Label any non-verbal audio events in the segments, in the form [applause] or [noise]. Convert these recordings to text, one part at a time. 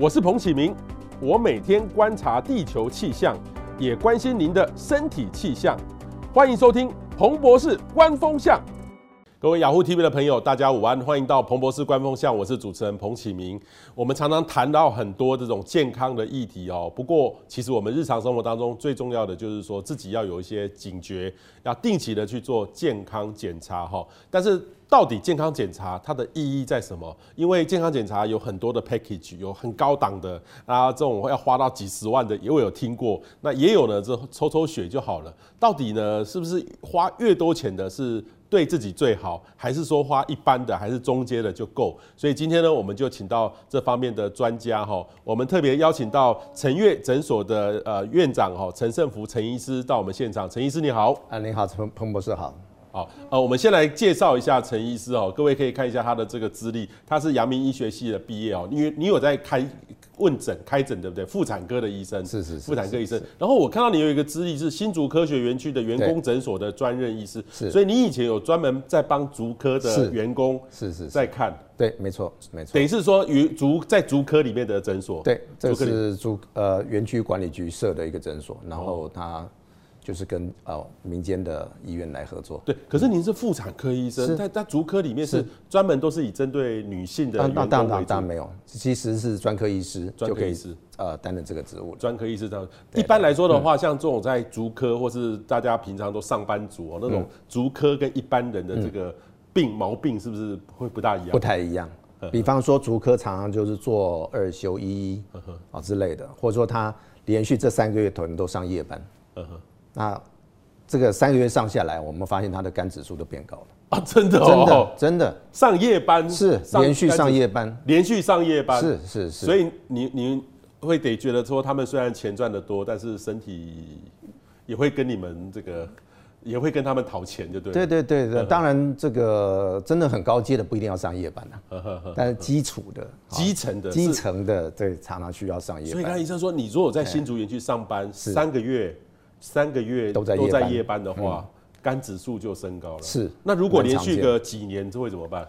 我是彭启明，我每天观察地球气象，也关心您的身体气象。欢迎收听彭博士观风向。各位雅虎 TV 的朋友，大家午安，欢迎到彭博士官方向，我是主持人彭启明。我们常常谈到很多这种健康的议题哦，不过其实我们日常生活当中最重要的就是说自己要有一些警觉，要定期的去做健康检查哈。但是到底健康检查它的意义在什么？因为健康检查有很多的 package，有很高档的啊，这种要花到几十万的，也有听过。那也有呢，这抽抽血就好了。到底呢，是不是花越多钱的是？对自己最好，还是说花一般的，还是中阶的就够？所以今天呢，我们就请到这方面的专家哈，我们特别邀请到陈悦诊所的呃院长哈陈胜福陈医师到我们现场。陈医师你好，啊你好，彭彭博士好，好呃我们先来介绍一下陈医师哦，各位可以看一下他的这个资历，他是阳明医学系的毕业哦，因为你有在开。问诊开诊对不对？妇产科的医生是是妇产科医生。然后我看到你有一个资历是新竹科学园区的员工诊所的专任医师，是。所以你以前有专门在帮竹科的员工是是在看，对，没错没错。等于是说与竹在竹科里面的诊所，对，这是竹呃园区管理局设的一个诊所，然后他。就是跟哦民间的医院来合作。对，可是您是妇产科医生，在在足科里面是专门都是以针对女性的。当然当然没有，其实是专科医师就可以呃担任这个职务。专科医师这样，一般来说的话，像这种在足科或是大家平常都上班族哦，那种足科跟一般人的这个病毛病是不是会不大一样？不太一样。比方说足科常常就是做二休一啊之类的，或者说他连续这三个月可能都上夜班。那这个三个月上下来，我们发现他的肝指数都变高了啊！真的，真的，真的上夜班是连续上夜班，连续上夜班是是是。所以你你会得觉得说，他们虽然钱赚的多，但是身体也会跟你们这个也会跟他们讨钱，就对。对对对对，当然这个真的很高阶的不一定要上夜班啊，但是基础的、基层的、基层的，对，常常需要上夜班。所以刚才医生说，你如果在新竹园区上班三个月。三个月都在都在夜班的话，肝指数就升高了。是，那如果连续个几年，这会怎么办？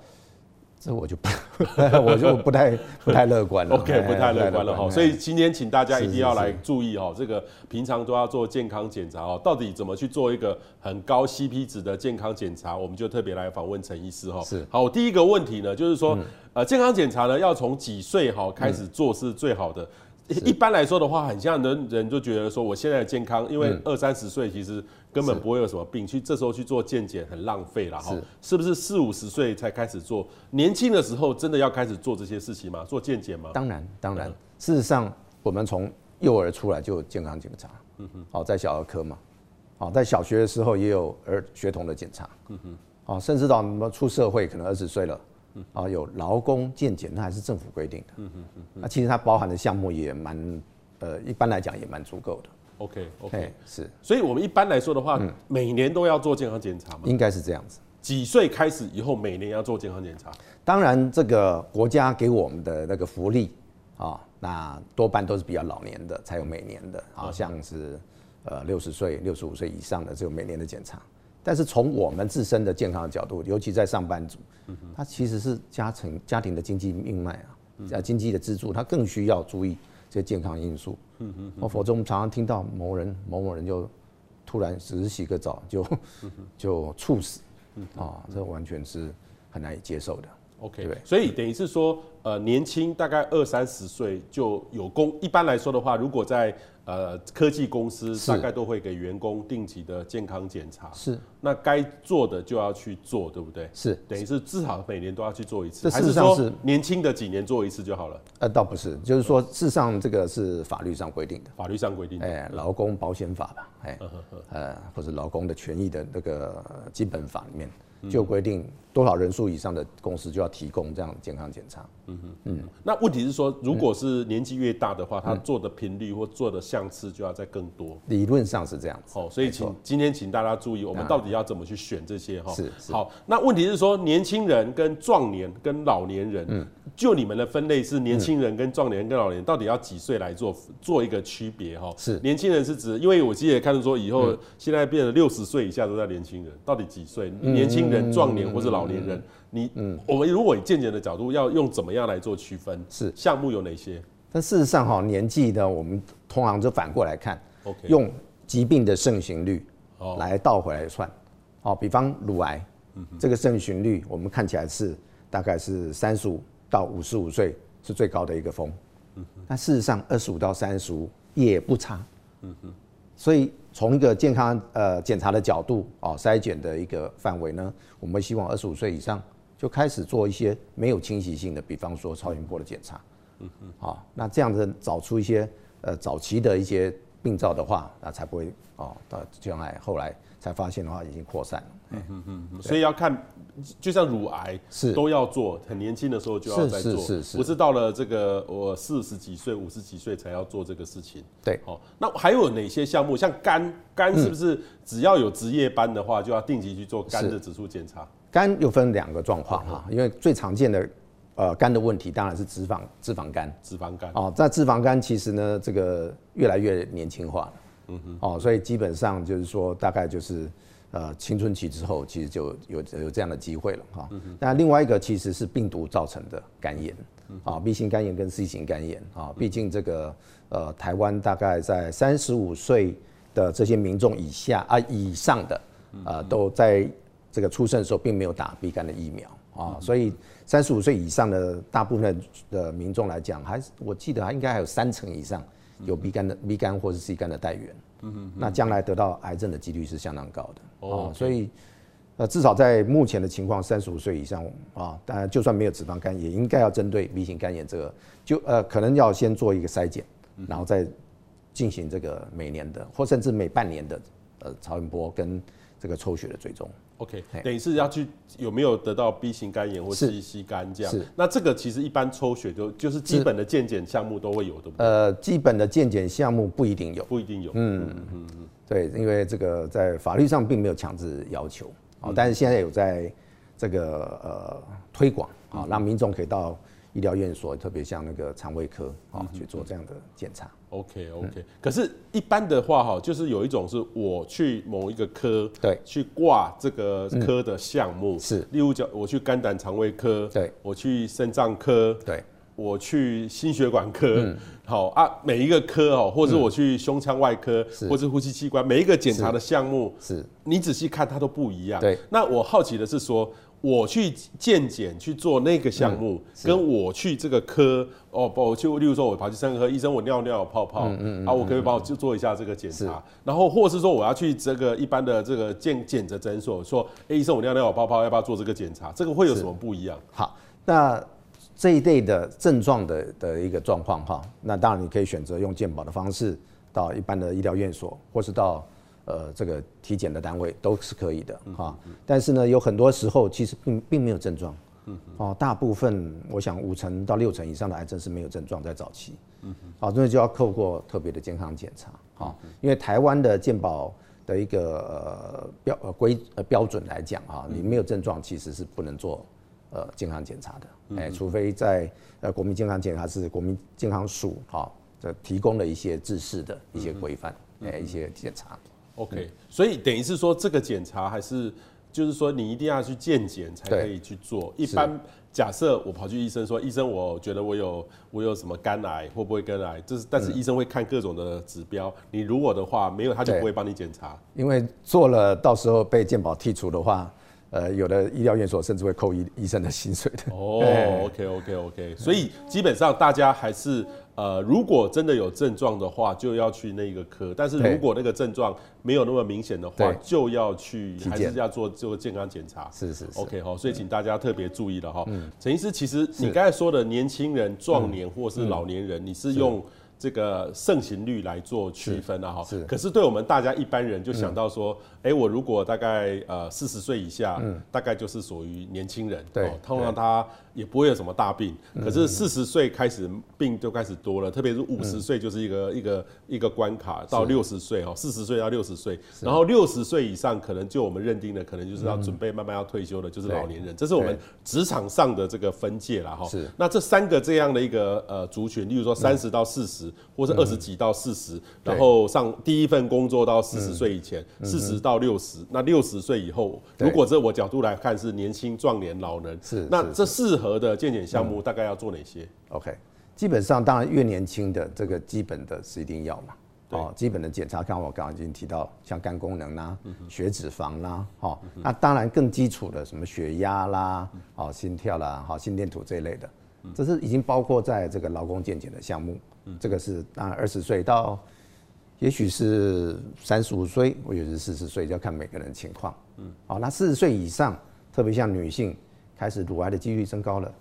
这我就不，[laughs] 我就不太不太乐观了。OK，不太乐观了哈。所以今天请大家一定要来注意哦，这个平常都要做健康检查哦。到底怎么去做一个很高 CP 值的健康检查？我们就特别来访问陈医师哈。是。好，我第一个问题呢，就是说，呃，健康检查呢，要从几岁哈开始做是最好的？一般来说的话，很像人人就觉得说，我现在的健康，因为二三十岁其实根本不会有什么病，去这时候去做健检很浪费了哈。是不是四五十岁才开始做？年轻的时候真的要开始做这些事情吗？做健检吗？当然，当然。事实上，我们从幼儿出来就有健康检查，嗯哼，好，在小儿科嘛，好，在小学的时候也有儿学童的检查，嗯哼，好，甚至到我们出社会，可能二十岁了。啊，有劳工健检，那还是政府规定的。嗯嗯嗯。那其实它包含的项目也蛮，呃，一般来讲也蛮足够的。OK OK，是。所以我们一般来说的话，每年都要做健康检查吗？应该是这样子。几岁开始以后每年要做健康检查？当然，这个国家给我们的那个福利啊，那多半都是比较老年的才有每年的，好像是呃六十岁、六十五岁以上的只有每年的检查。但是从我们自身的健康的角度，尤其在上班族，他其实是家庭家庭的经济命脉啊，呃，经济的支柱，他更需要注意这些健康因素。哦，否则我们常常听到某人某某人就突然只是洗个澡就 [laughs] 就猝死，啊，这完全是很难以接受的。OK，对，所以等于是说，呃，年轻大概二三十岁就有工。一般来说的话，如果在呃，科技公司大概都会给员工定期的健康检查，是。那该做的就要去做，对不对？是。等于是至少每年都要去做一次，还是说年轻的几年做一次就好了？呃，倒不是，就是说，事实上这个是法律上规定的。法律上规定的。哎，劳工保险法吧，哎，呃，或者劳工的权益的那个基本法里面。就规定多少人数以上的公司就要提供这样健康检查。嗯哼，嗯。那问题是说，如果是年纪越大的话，他做的频率或做的项次就要再更多。理论上是这样子。哦，所以请今天请大家注意，我们到底要怎么去选这些哈？是。好，那问题是说，年轻人跟壮年跟老年人，嗯，就你们的分类是年轻人跟壮年跟老年人，到底要几岁来做做一个区别哈？是。年轻人是指，因为我记得看到说以后现在变成六十岁以下都在年轻人，到底几岁？年轻。人、壮年或者老年人，你，嗯，我们如果以健检的角度，要用怎么样来做区分？是。项目有哪些？但事实上哈，年纪呢，我们通常就反过来看，OK，用疾病的盛行率来倒回来算。哦，比方乳癌，这个盛行率我们看起来是大概是三十五到五十五岁是最高的一个峰，但事实上二十五到三十五也不差。嗯哼。所以从一个健康呃检查的角度啊，筛检的一个范围呢，我们希望二十五岁以上就开始做一些没有侵袭性的，比方说超音波的检查。嗯嗯，好，那这样子找出一些呃早期的一些病灶的话，那才不会哦到将来后来才发现的话已经扩散了。嗯嗯嗯，所以要看，就像乳癌是。都要做，很年轻的时候就要在做，是是是，不是。到了这个我四十几岁、五十几岁才要做这个事情。对，哦，那还有哪些项目？像肝，肝是不是只要有值夜班的话，就要定期去做肝的指数检查？肝又分两个状况哈，因为最常见的呃肝的问题当然是脂肪脂肪肝，脂肪肝。哦，在脂肪肝其实呢，这个越来越年轻化了，嗯哼，哦，所以基本上就是说大概就是。呃，青春期之后，其实就有有这样的机会了哈。那另外一个其实是病毒造成的肝炎，啊，B 型肝炎跟 C 型肝炎啊，毕竟这个呃，台湾大概在三十五岁的这些民众以下啊以上的，啊，都在这个出生的时候并没有打 B 肝的疫苗啊，所以三十五岁以上的大部分的民众来讲，还是我记得还应该还有三成以上有 B 肝的 B 肝或是 C 肝的带源。嗯哼，那将来得到癌症的几率是相当高的哦，所以，呃，至少在目前的情况，三十五岁以上啊，当然就算没有脂肪肝，也应该要针对 B 型肝炎这个，就呃可能要先做一个筛检，然后再进行这个每年的或甚至每半年的呃超音波跟这个抽血的追踪。OK，等于是要去有没有得到 B 型肝炎或 C 型肝这样？是。那这个其实一般抽血就就是基本的健检项目都会有，对不对？呃，基本的健检项目不一定有，不一定有。嗯嗯嗯，对，因为这个在法律上并没有强制要求啊，但是现在有在这个呃推广啊，让民众可以到医疗院所，特别像那个肠胃科啊去做这样的检查。OK OK，、嗯、可是，一般的话哈，就是有一种是我去某一个科，对，去挂这个科的项目，嗯、是，例如讲我去肝胆肠胃科，对，我去肾脏科，对，我去心血管科，嗯、好啊，每一个科哦，或者我去胸腔外科，嗯、或者呼吸器官，每一个检查的项目，是，你仔细看它都不一样，对，那我好奇的是说。我去健检去做那个项目，跟我去这个科哦，不，我就例如说，我跑去生科，医生我尿尿有泡泡，啊，我可以帮我就做一下这个检查，然后或是说我要去这个一般的这个健检的诊所，说，哎，医生我尿尿有泡泡，要不要做这个检查？这个会有什么不一样？好，那这一类的症状的的一个状况哈，那当然你可以选择用健保的方式到一般的医疗院所，或是到。呃，这个体检的单位都是可以的哈，但是呢，有很多时候其实并并没有症状，哦，大部分我想五成到六成以上的癌症是没有症状在早期，嗯，好，所以就要透过特别的健康检查，哈，因为台湾的健保的一个呃标呃规呃标准来讲啊，你没有症状其实是不能做呃健康检查的，哎，除非在呃国民健康检查是国民健康署哈这提供了一些制式的一些规范，哎，一些检查。OK，所以等于是说，这个检查还是就是说，你一定要去健检才可以去做。一般假设我跑去医生说，医生，我觉得我有我有什么肝癌，会不会肝癌？就是但是医生会看各种的指标，你如果的话没有，他就不会帮你检查。因为做了，到时候被健保剔除的话。呃，有的医疗院所甚至会扣医医生的薪水的。哦，OK OK OK，所以基本上大家还是呃，如果真的有症状的话，就要去那个科；但是如果那个症状没有那么明显的话，就要去还是要做做健康检查。是是是。OK 好，所以请大家特别注意了哈。陈医师，其实你刚才说的年轻人、壮年或是老年人，你是用。这个盛行率来做区分啊，哈，是。可是对我们大家一般人就想到说，哎，我如果大概呃四十岁以下，大概就是属于年轻人，对，通常他也不会有什么大病。可是四十岁开始病就开始多了，特别是五十岁就是一个一个一个关卡，到六十岁哦，四十岁到六十岁，然后六十岁以上可能就我们认定的可能就是要准备慢慢要退休的，就是老年人，这是我们职场上的这个分界了哈。是。那这三个这样的一个呃族群，例如说三十到四十。或是二十几到四十，然后上第一份工作到四十岁以前，四十到六十，那六十岁以后，如果这我角度来看是年轻、壮年、老人，是那这适合的健检项目大概要做哪些？嗯，OK，基本上当然越年轻的这个基本的是一定要嘛。哦，基本的检查，看我刚刚已经提到，像肝功能啦、血脂肪啦，哦，那当然更基础的什么血压啦、哦心跳啦、好心电图这一类的，这是已经包括在这个劳工健检的项目。这个是当然二十岁到，也许是三十五岁，或者是四十岁，要看每个人情况。嗯，好，那四十岁以上，特别像女性，开始乳癌的几率增高了，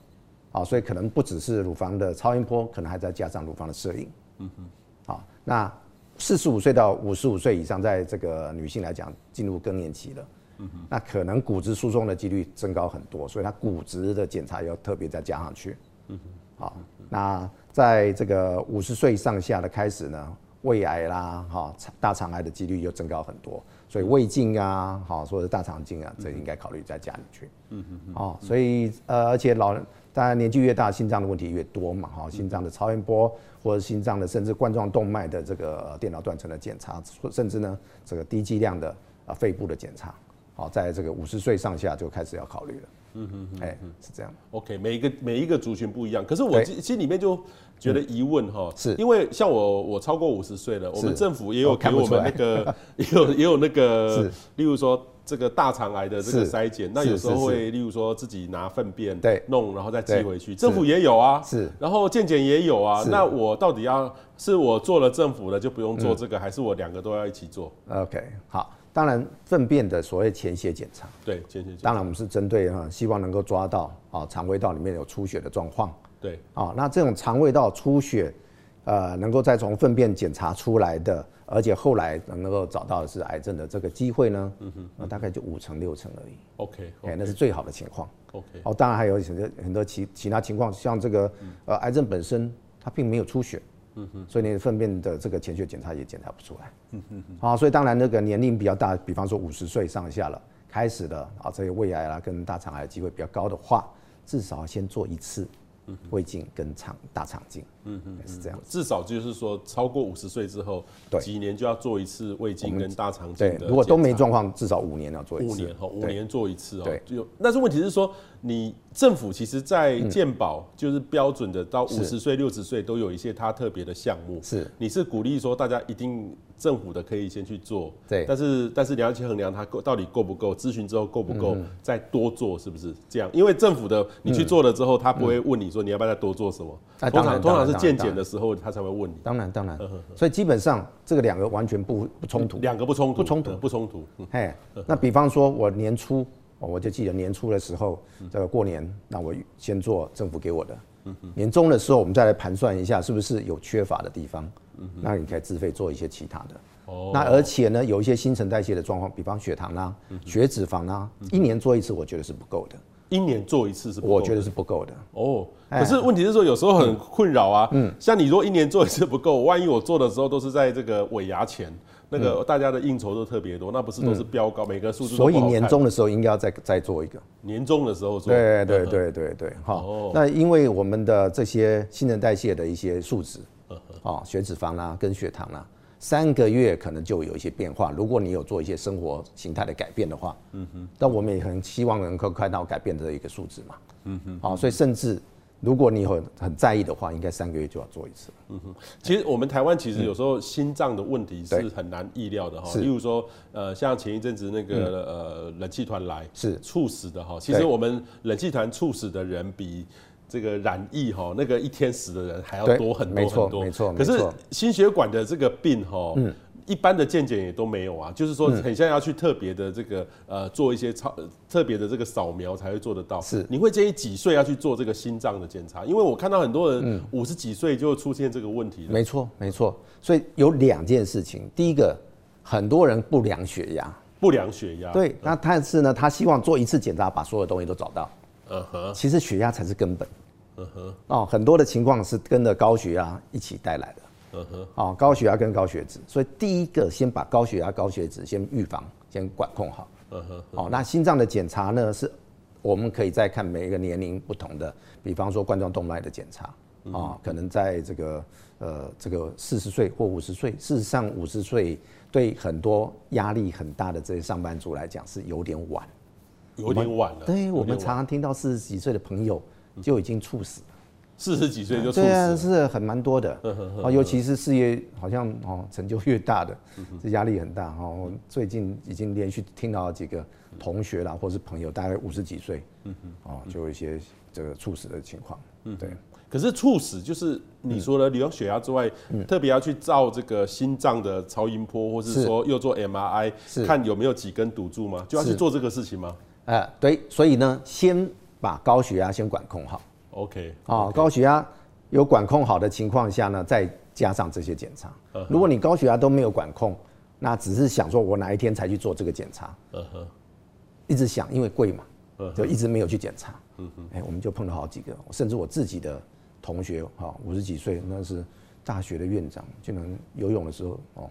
好，所以可能不只是乳房的超音波，可能还在加上乳房的摄影。嗯哼，好，那。四十五岁到五十五岁以上，在这个女性来讲，进入更年期了，嗯哼，那可能骨质疏松的几率增高很多，所以它骨质的检查要特别再加上去，嗯哼，好，那在这个五十岁上下的开始呢，胃癌啦，哈，大肠癌的几率又增高很多，所以胃镜啊，哈，或者大肠镜啊，这应该考虑在家里去，嗯嗯，哦，所以呃，而且老人。当然，年纪越大，心脏的问题越多嘛，哈，心脏的超音波或者心脏的甚至冠状动脉的这个电脑断层的检查，甚至呢这个低剂量的啊肺部的检查，好，在这个五十岁上下就开始要考虑了。嗯哼，哎，是这样。OK，每一个每一个族群不一样，可是我心心里面就觉得疑问哈，是。因为像我我超过五十岁了，我们政府也有给我们那个也有也有那个，例如说。这个大肠癌的这个筛检，那有时候会，例如说自己拿粪便对。弄，然后再寄回去。政府也有啊，是，然后健检也有啊。那我到底要是我做了政府的就不用做这个，还是我两个都要一起做？OK，好，当然粪便的所谓潜血检查，对，潜血检查，当然我们是针对哈，希望能够抓到啊肠胃道里面有出血的状况。对，啊，那这种肠胃道出血，呃，能够再从粪便检查出来的。而且后来能够找到的是癌症的这个机会呢，嗯哼，那大概就五成六成而已。OK，哎，那是最好的情况。OK，哦，当然还有很多很多其其他情况，像这个呃癌症本身它并没有出血，嗯哼，所以你的粪便的这个潜血检查也检查不出来。嗯哼，好，所以当然那个年龄比较大，比方说五十岁上下了，开始了啊，这些胃癌啦跟大肠癌的机会比较高的话，至少先做一次。胃镜跟肠大肠镜，嗯嗯，是这样。至少就是说，超过五十岁之后，对，几年就要做一次胃镜跟大肠镜。对，如果都没状况，至少五年要做一次。五年哈，五年做一次哦。对，就但是问题是说，你政府其实，在健保就是标准的到五十岁、六十岁都有一些它特别的项目。是，你是鼓励说大家一定。政府的可以先去做，对，但是但是你要去衡量它够到底够不够，咨询之后够不够，嗯、再多做是不是这样？因为政府的你去做了之后，他不会问你说你要不要再多做什么，嗯、通常通常是健检的时候他才会问你。当然当然，所以基本上这个两个完全不不冲突，两个不冲突，不冲突。不冲突。嘿，那比方说我年初，我就记得年初的时候，这个过年，那我先做政府给我的，年终的时候我们再来盘算一下是不是有缺乏的地方。那你可以自费做一些其他的。哦。那而且呢，有一些新陈代谢的状况，比方血糖啊、血脂肪啊，一年做一次，我觉得是不够的。一年做一次是？我觉得是不够的。哦。可是问题是说，有时候很困扰啊。嗯。像你如果一年做一次不够，万一我做的时候都是在这个尾牙前，那个大家的应酬都特别多，那不是都是飙高，每个数字。所以年终的时候应该要再再做一个。年终的时候做。对对对对对。好。那因为我们的这些新陈代谢的一些数值。哦，血脂肪啦，跟血糖啦，三个月可能就有一些变化。如果你有做一些生活形态的改变的话，嗯哼，但我们也很希望能够看到改变的一个数值嘛，嗯哼，好，所以甚至如果你很很在意的话，应该三个月就要做一次。嗯哼，其实我们台湾其实有时候心脏的问题是很难意料的哈，例如说呃，像前一阵子那个呃冷气团来是。猝死的哈，其实我们冷气团猝死的人比。这个染疫哈，那个一天死的人还要多很多很多。没错，可是心血管的这个病哈，嗯，一般的健检也都没有啊。就是说，很像要去特别的这个呃，做一些超特别的这个扫描才会做得到。是，你会建议几岁要去做这个心脏的检查？因为我看到很多人五十几岁就出现这个问题。没错，没错。所以有两件事情，第一个，很多人不量血压，不量血压。对，那但是呢，他希望做一次检查，把所有东西都找到。嗯哼，其实血压才是根本。嗯哼，哦，很多的情况是跟着高血压一起带来的。嗯哼，哦，高血压跟高血脂，所以第一个先把高血压、高血脂先预防、先管控好。嗯哼，哦，那心脏的检查呢，是我们可以再看每一个年龄不同的，比方说冠状动脉的检查，啊，可能在这个呃这个四十岁或五十岁，事实上五十岁对很多压力很大的这些上班族来讲是有点晚。有点晚了。对，我们常常听到四十几岁的朋友就已经猝死了。四十几岁就猝死，对啊，是很蛮多的。哦，尤其是事业好像哦成就越大的，这压力很大哦。最近已经连续听到几个同学啦，或是朋友，大概五十几岁，哦，就有一些这个猝死的情况。嗯，对。可是猝死就是你说的，你用血压之外，特别要去照这个心脏的超音波，或是说又做 MRI，看有没有几根堵住吗？就要去做这个事情吗？呃，对，所以呢，先把高血压先管控好。OK，啊，高血压有管控好的情况下呢，再加上这些检查。如果你高血压都没有管控，那只是想说我哪一天才去做这个检查，一直想，因为贵嘛，就一直没有去检查。哎，我们就碰到好几个，甚至我自己的同学，哈，五十几岁，那是大学的院长，就能游泳的时候，哦。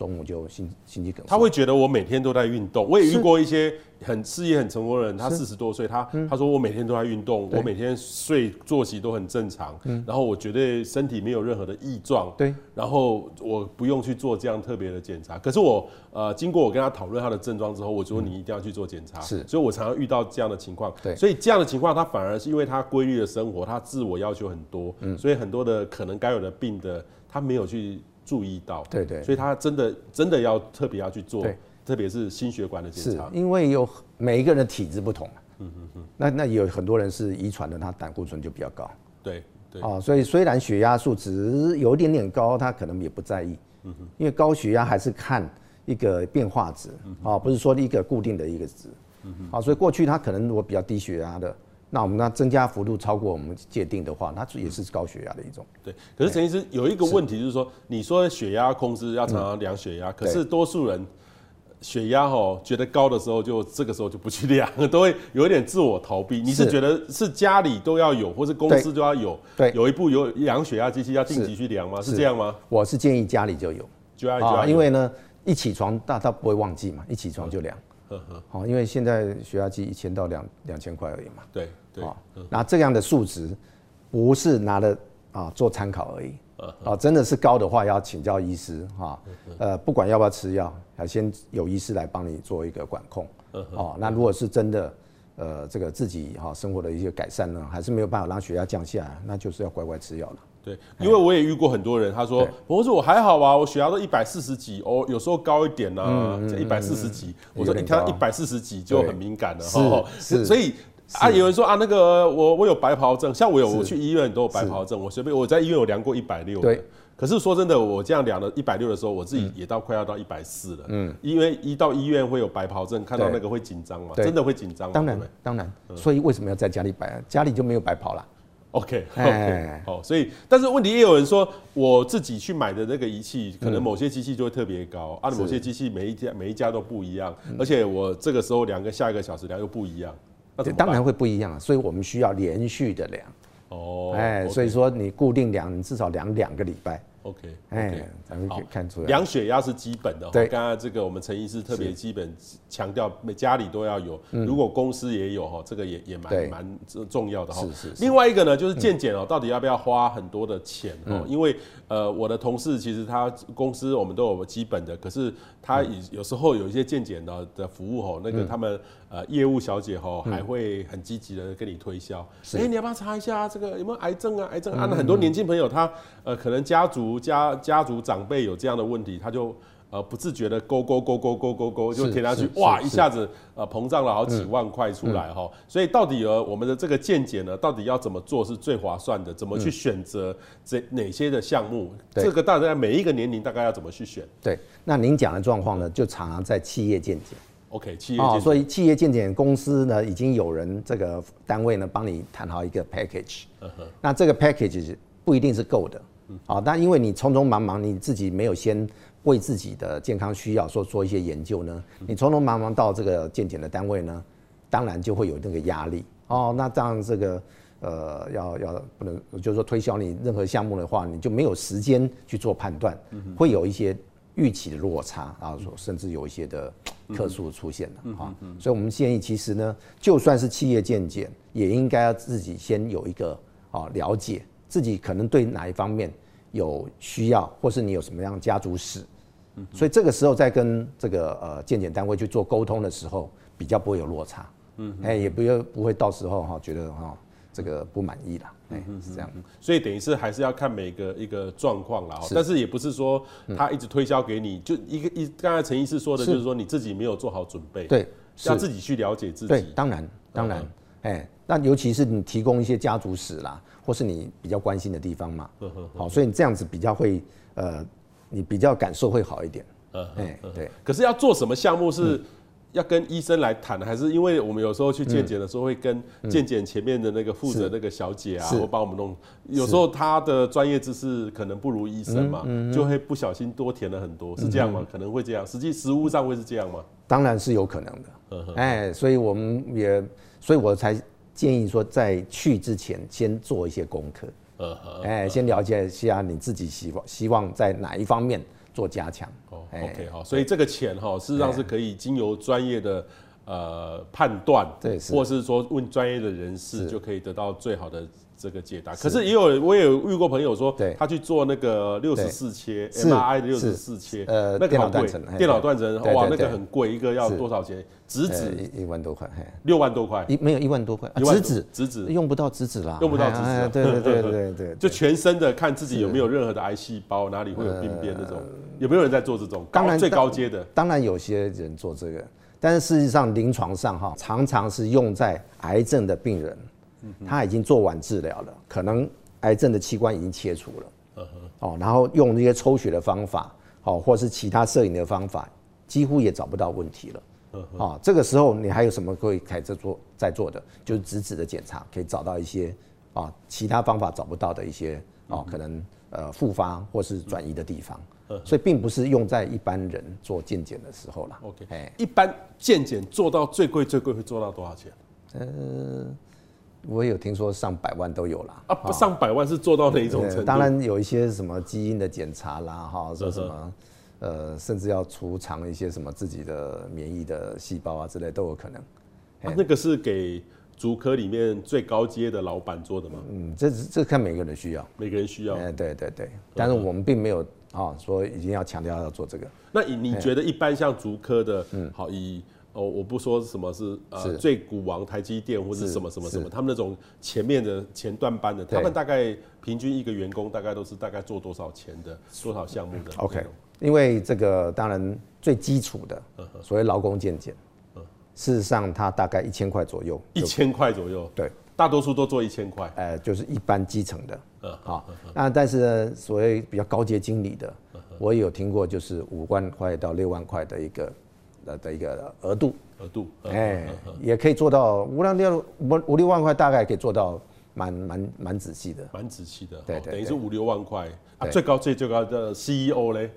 中午就心心肌梗塞，他会觉得我每天都在运动。我也遇过一些很事业很成功的人，他四十多岁，他他说我每天都在运动，我每天睡作息都很正常，然后我绝对身体没有任何的异状，对，然后我不用去做这样特别的检查。可是我呃经过我跟他讨论他的症状之后，我说你一定要去做检查，是，所以我常常遇到这样的情况，对，所以这样的情况他反而是因为他规律的生活，他自我要求很多，嗯，所以很多的可能该有的病的他没有去。注意到，对对，所以他真的真的要特别要去做，特别是心血管的检查，因为有每一个人的体质不同，嗯嗯嗯，那那有很多人是遗传的，他胆固醇就比较高，对对，啊，所以虽然血压数值有一点点高，他可能也不在意，嗯哼，因为高血压还是看一个变化值，啊，不是说一个固定的一个值，嗯哼，啊，所以过去他可能如果比较低血压的。那我们那增加幅度超过我们界定的话，它也是高血压的一种。对，可是陈医师有一个问题就是说，你说血压控制要常常量血压，可是多数人血压哈觉得高的时候，就这个时候就不去量，[laughs] 都会有一点自我逃避。你是觉得是家里都要有，或是公司都要有？对，有一部有量血压机器要定期去量吗？是这样吗？我是建议家里就有，就要啊，因为呢，一起床大家不会忘记嘛，一起床就量。好，因为现在血压计一千到两两千块而已嘛。对对。啊，那这样的数值不是拿的啊做参考而已啊，真的是高的话要请教医师哈。呃，不管要不要吃药，要先有医师来帮你做一个管控。哦，那如果是真的，呃，这个自己哈生活的一些改善呢，还是没有办法让血压降下来，那就是要乖乖吃药了。对，因为我也遇过很多人，他说，我说我还好啊，我血压都一百四十几，哦，有时候高一点呢，一百四十几。我说你看一百四十几就很敏感了哈，是，所以。啊，有人说啊，那个我我有白袍症，像我有我去医院都有白袍症，我随便我在医院有量过一百六，对。可是说真的，我这样量了一百六的时候，我自己也到快要到一百四了，嗯。因为一到医院会有白袍症，看到那个会紧张嘛，真的会紧张。当然当然，所以为什么要在家里摆？家里就没有白袍了。OK OK，好，所以但是问题也有人说，我自己去买的那个仪器，可能某些机器就会特别高，啊，某些机器每一家每一家都不一样，而且我这个时候量跟下一个小时量又不一样。当然会不一样啊，所以我们需要连续的量。哦，哎，所以说你固定量，你至少量两个礼拜。OK，哎，咱们可以看出来，量血压是基本的。对，刚刚这个我们陈医师特别基本强调，每家里都要有，如果公司也有哈，这个也也蛮蛮重要的哈。是是。另外一个呢，就是健检哦，到底要不要花很多的钱哦？因为呃，我的同事其实他公司我们都有基本的，可是他有有时候有一些健检的的服务哦，那个他们呃业务小姐哦还会很积极的跟你推销。哎，你要不要查一下这个有没有癌症啊？癌症啊，那很多年轻朋友他呃可能家族。家家族长辈有这样的问题，他就呃不自觉的勾勾勾勾勾勾勾就填下去，哇，一下子呃膨胀了好几万块出来哈。所以到底呃我们的这个健检呢，到底要怎么做是最划算的？怎么去选择这哪些的项目？这个大概每一个年龄大概要怎么去选？对，那您讲的状况呢，就常常在企业健检。OK，企业健检。所以企业健检公司呢，已经有人这个单位呢帮你谈好一个 package。那这个 package 不一定是够的。啊，但因为你匆匆忙忙，你自己没有先为自己的健康需要说做一些研究呢，你匆匆忙忙到这个健检的单位呢，当然就会有那个压力哦。那这样这个呃，要要不能，就是说推销你任何项目的话，你就没有时间去做判断，会有一些预期的落差，然后说甚至有一些的客诉出现了啊。所以我们建议，其实呢，就算是企业健检，也应该要自己先有一个啊了解。自己可能对哪一方面有需要，或是你有什么样家族史，所以这个时候在跟这个呃健检单位去做沟通的时候，比较不会有落差，嗯，哎，也不要不会到时候哈觉得哈这个不满意了，哎，是这样。所以等于是还是要看每个一个状况啦，但是也不是说他一直推销给你，就一个一刚才陈医师说的，就是说你自己没有做好准备，对，要自己去了解自己。对，当然当然，哎，那尤其是你提供一些家族史啦，或是你比较关心的地方嘛，好，所以你这样子比较会呃，你比较感受会好一点。哎，对。可是要做什么项目是？要跟医生来谈，还是因为我们有时候去健检的时候，会跟健检前面的那个负责那个小姐啊，或帮我们弄。有时候她的专业知识可能不如医生嘛，就会不小心多填了很多，是这样吗？可能会这样，实际实物上会是这样吗？当然是有可能的。哎，所以我们也，所以我才建议说，在去之前先做一些功课。哎，先了解一下你自己希望希望在哪一方面。做加强哦，OK 好，所以这个钱哈，事实上是可以经由专业的呃判断，对，或是说问专业的人士就可以得到最好的这个解答。可是也有我也有遇过朋友说，他去做那个六十四切 MRI 的六十四切，呃，那个好贵，电脑断层，哇，那个很贵，一个要多少钱？直指一万多块，六万多块，一没有一万多块，质子质子用不到直指啦，用不到直指，对对对对对，[laughs] 就全身的看自己有没有任何的癌细胞，哪里会有病变那种。有没有人在做这种？当然最高阶的，当然有些人做这个，但是事实上临床上哈，常常是用在癌症的病人，他已经做完治疗了，可能癌症的器官已经切除了，哦，然后用那些抽血的方法，哦，或是其他摄影的方法，几乎也找不到问题了，哦，这个时候你还有什么可以开始做在做的？就是质子的检查，可以找到一些啊其他方法找不到的一些哦，可能呃复发或是转移的地方。所以并不是用在一般人做健检的时候啦。OK，哎，一般健检做到最贵最贵会做到多少钱？呃，我有听说上百万都有啦。啊，不上百万是做到哪一种程度？当然有一些什么基因的检查啦，哈，说什么呃，甚至要储藏一些什么自己的免疫的细胞啊之类都有可能。啊，那个是给足科里面最高阶的老板做的吗？嗯，这这看每个人需要，每个人需要。哎，对对对，但是我们并没有。啊，说一定要强调要做这个。那你你觉得一般像足科的，嗯，好以哦，我不说什么是呃最股王台积电或者什么什么什么，他们那种前面的前段班的，他们大概平均一个员工大概都是大概做多少钱的，多少项目的？OK，因为这个当然最基础的，所谓劳工健检，事实上它大概一千块左右，一千块左右，对。大多数都做一千块，呃，就是一般基层的，嗯，好，那但是呢，所谓比较高阶经理的，我也有听过，就是五万块到六万块的一个呃的一个额度，额度，哎，也可以做到五六五五六万块，大概可以做到蛮蛮蛮仔细的，蛮仔细的，对对，等于是五六万块啊，最高最最高的 CEO 嘞。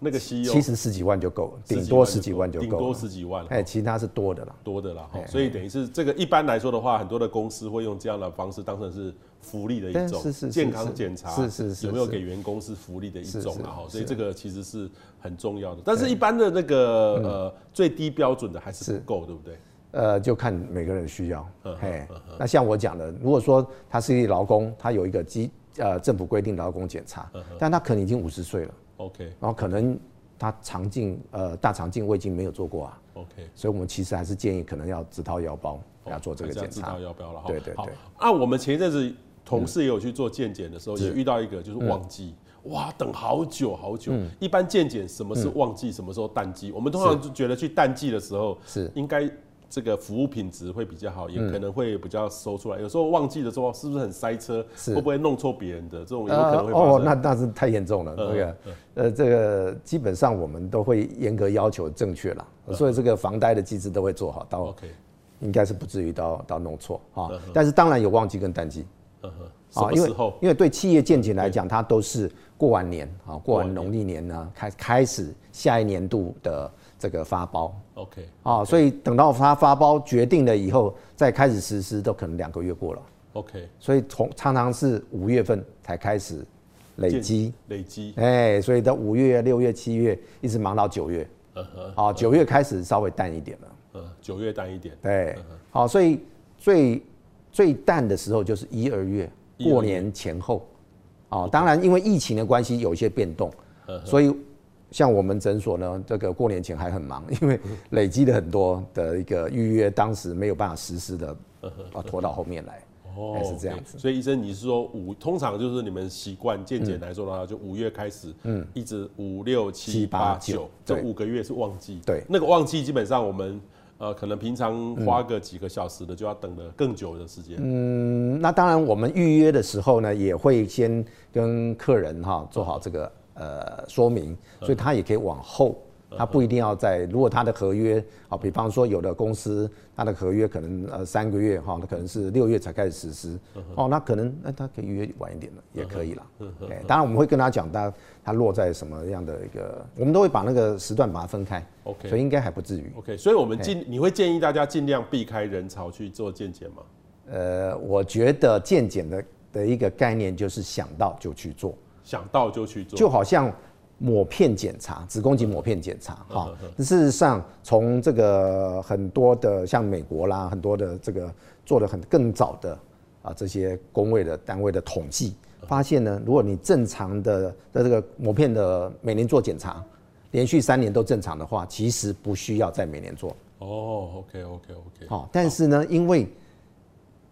那个 CEO 其实十几万就够了，顶多十几万就够，顶多十几万。哎，其他是多的啦，多的啦。所以等于是这个一般来说的话，很多的公司会用这样的方式当成是福利的一种，健康检查，是是是有没有给员工是福利的一种啊？哈，所以这个其实是很重要的。但是一般的那个呃最低标准的还是不够，对不对？呃，就看每个人的需要。嘿，那像我讲的，如果说他是一劳工，他有一个基呃政府规定劳工检查，但他可能已经五十岁了。OK，然后可能他肠镜呃大肠镜胃镜没有做过啊，OK，所以我们其实还是建议可能要自掏腰包给他做这个检查，自掏腰包了哈。对对对。啊，我们前一阵子同事也有去做健检的时候，也遇到一个就是旺季，哇，等好久好久。一般健检什么是旺季，什么时候淡季？我们通常就觉得去淡季的时候是应该。这个服务品质会比较好，也可能会比较收出来。有时候旺季的时候，是不是很塞车？会不会弄错别人的？这种有可能会发生。哦，那那是太严重了。这个，呃，这个基本上我们都会严格要求正确了，所以这个防呆的机制都会做好，到应该是不至于到到弄错哈。但是当然有旺季跟淡季。啊，因为因为对企业健检来讲，它都是过完年啊，过完农历年呢，开开始下一年度的。这个发包，OK，啊，所以等到它发包决定了以后，再开始实施，都可能两个月过了，OK，所以从常常是五月份才开始累积，累积，哎，所以到五月、六月、七月，一直忙到九月，嗯哼，啊，九月开始稍微淡一点了，嗯，九月淡一点，对，好，所以最最淡的时候就是一二月，过年前后，啊，当然因为疫情的关系有一些变动，所以。像我们诊所呢，这个过年前还很忙，因为累积了很多的一个预约，当时没有办法实施的，啊，拖到后面来。哦还是这样子。所以医生，你是说五通常就是你们习惯健检来说的话，就五月开始，嗯，一直五六七八九这五个月是旺季，对，那个旺季基本上我们呃可能平常花个几个小时的就要等的更久的时间。嗯，那当然我们预约的时候呢，也会先跟客人哈做好这个呃说明，所以他也可以往后。他不一定要在，如果他的合约啊，比方说有的公司他的合约可能呃三个月哈，那可能是六月才开始实施，哦，那可能那他可以约晚一点的也可以了。哎，当然我们会跟他讲，他他落在什么样的一个，我们都会把那个时段把它分开。OK，所以应该还不至于。OK，所以我们尽你会建议大家尽量避开人潮去做健检吗？呃，我觉得健检的的一个概念就是想到就去做，想到就去做，就好像。抹片检查，子宫颈抹片检查，哈。事实上，从这个很多的像美国啦，很多的这个做的很更早的啊这些工位的单位的统计，发现呢，如果你正常的的这个抹片的每年做检查，连续三年都正常的话，其实不需要再每年做。哦，OK OK OK。好，但是呢，因为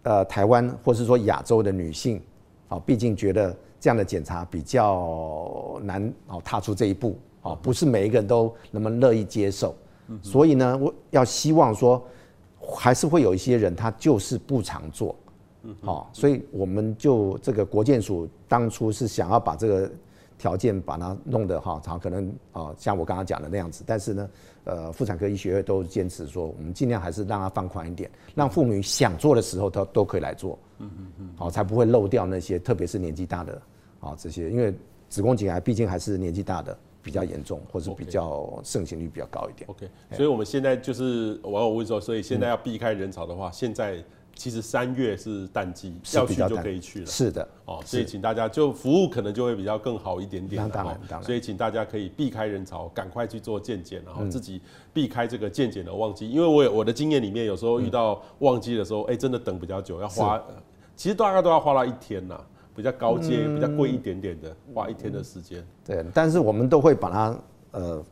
呃台湾或是说亚洲的女性，啊，毕竟觉得。这样的检查比较难哦，踏出这一步哦，不是每一个人都那么乐意接受，所以呢，我要希望说，还是会有一些人他就是不常做，嗯哦，所以我们就这个国建署当初是想要把这个条件把它弄得哈，好可能啊，像我刚刚讲的那样子，但是呢，呃，妇产科医学会都坚持说，我们尽量还是让它放宽一点，让妇女想做的时候，她都可以来做。嗯嗯嗯，好，才不会漏掉那些，特别是年纪大的，啊，这些，因为子宫颈癌毕竟还是年纪大的比较严重，或是比较盛行率比较高一点。OK，所以我们现在就是网友问说，所以现在要避开人潮的话，现在其实三月是淡季，要去就可以去了。是的，哦，所以请大家就服务可能就会比较更好一点点。当然，当然。所以请大家可以避开人潮，赶快去做健检，然后自己避开这个健检的旺季。因为我有我的经验里面，有时候遇到旺季的时候，哎，真的等比较久，要花。其实大概都要花了一天呐，比较高阶、嗯、比较贵一点点的，花一天的时间。对，但是我们都会把它呃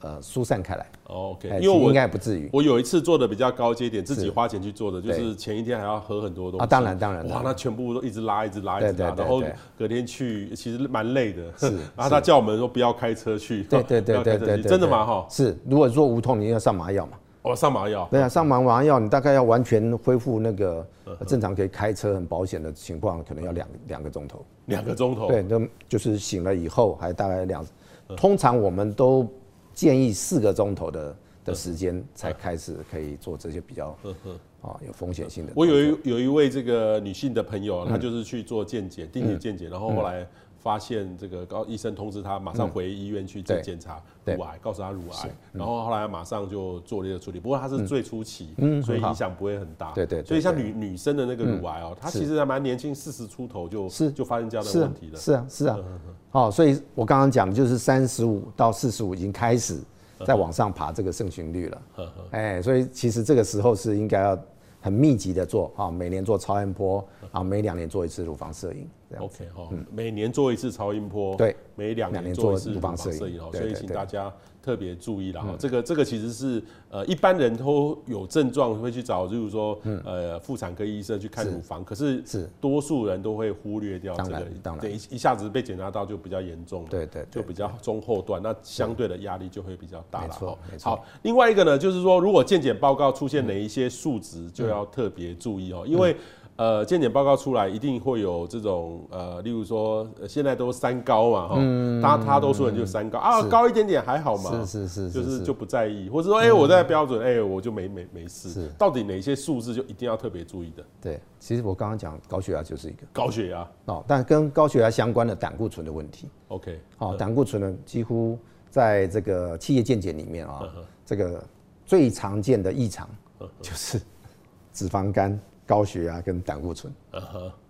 呃疏散开来。OK，因为我应该不至于。我有一次做的比较高阶点，自己花钱去做的，就是前一天还要喝很多东西。啊，当然当然。哇，那全部都一直拉，一直拉，一直拉，然后隔天去，其实蛮累的。是。[laughs] 然后他叫我们说不要开车去。对对对 [laughs] 对对。真的吗？哈。是，如果说无痛，你要上麻药嘛。哦，上麻药。对啊，上麻麻药，你大概要完全恢复那个正常可以开车很保险的情况，可能要两两个钟头。两个钟头。对，就就是醒了以后还大概两，通常我们都建议四个钟头的的时间才开始可以做这些比较啊有风险性的。我有一有一位这个女性的朋友，她就是去做健检，定期健检，然后后来。发现这个高医生通知她马上回医院去检检查乳癌，告诉她乳癌，然后后来马上就做了一个处理。不过她是最初期，所以影响不会很大。对对。所以像女女生的那个乳癌哦，她其实还蛮年轻，四十出头就就发生这样的问题了。是啊是啊。哦，所以我刚刚讲的就是三十五到四十五已经开始在往上爬这个盛行率了。哎，所以其实这个时候是应该要很密集的做啊，每年做超音波啊，每两年做一次乳房摄影。OK 哈，每年做一次超音波，对，每两年做一次乳房摄影哦，所以请大家特别注意了哈。这个这个其实是呃一般人都有症状会去找，就是说呃妇产科医生去看乳房，可是是多数人都会忽略掉这个，当然一一下子被检查到就比较严重了，对对，就比较中后段，那相对的压力就会比较大了。没错，没错。好，另外一个呢，就是说如果健检报告出现哪一些数值，就要特别注意哦，因为。呃，健检报告出来一定会有这种呃，例如说现在都三高嘛，哈，大大多数人就三高啊，高一点点还好嘛，是是是，就是就不在意，或者说哎，我在标准，哎，我就没没没事。是，到底哪些数字就一定要特别注意的？对，其实我刚刚讲高血压就是一个高血压哦，但跟高血压相关的胆固醇的问题。OK，好，胆固醇呢，几乎在这个企业健检里面啊，这个最常见的异常就是脂肪肝。高血压跟胆固醇，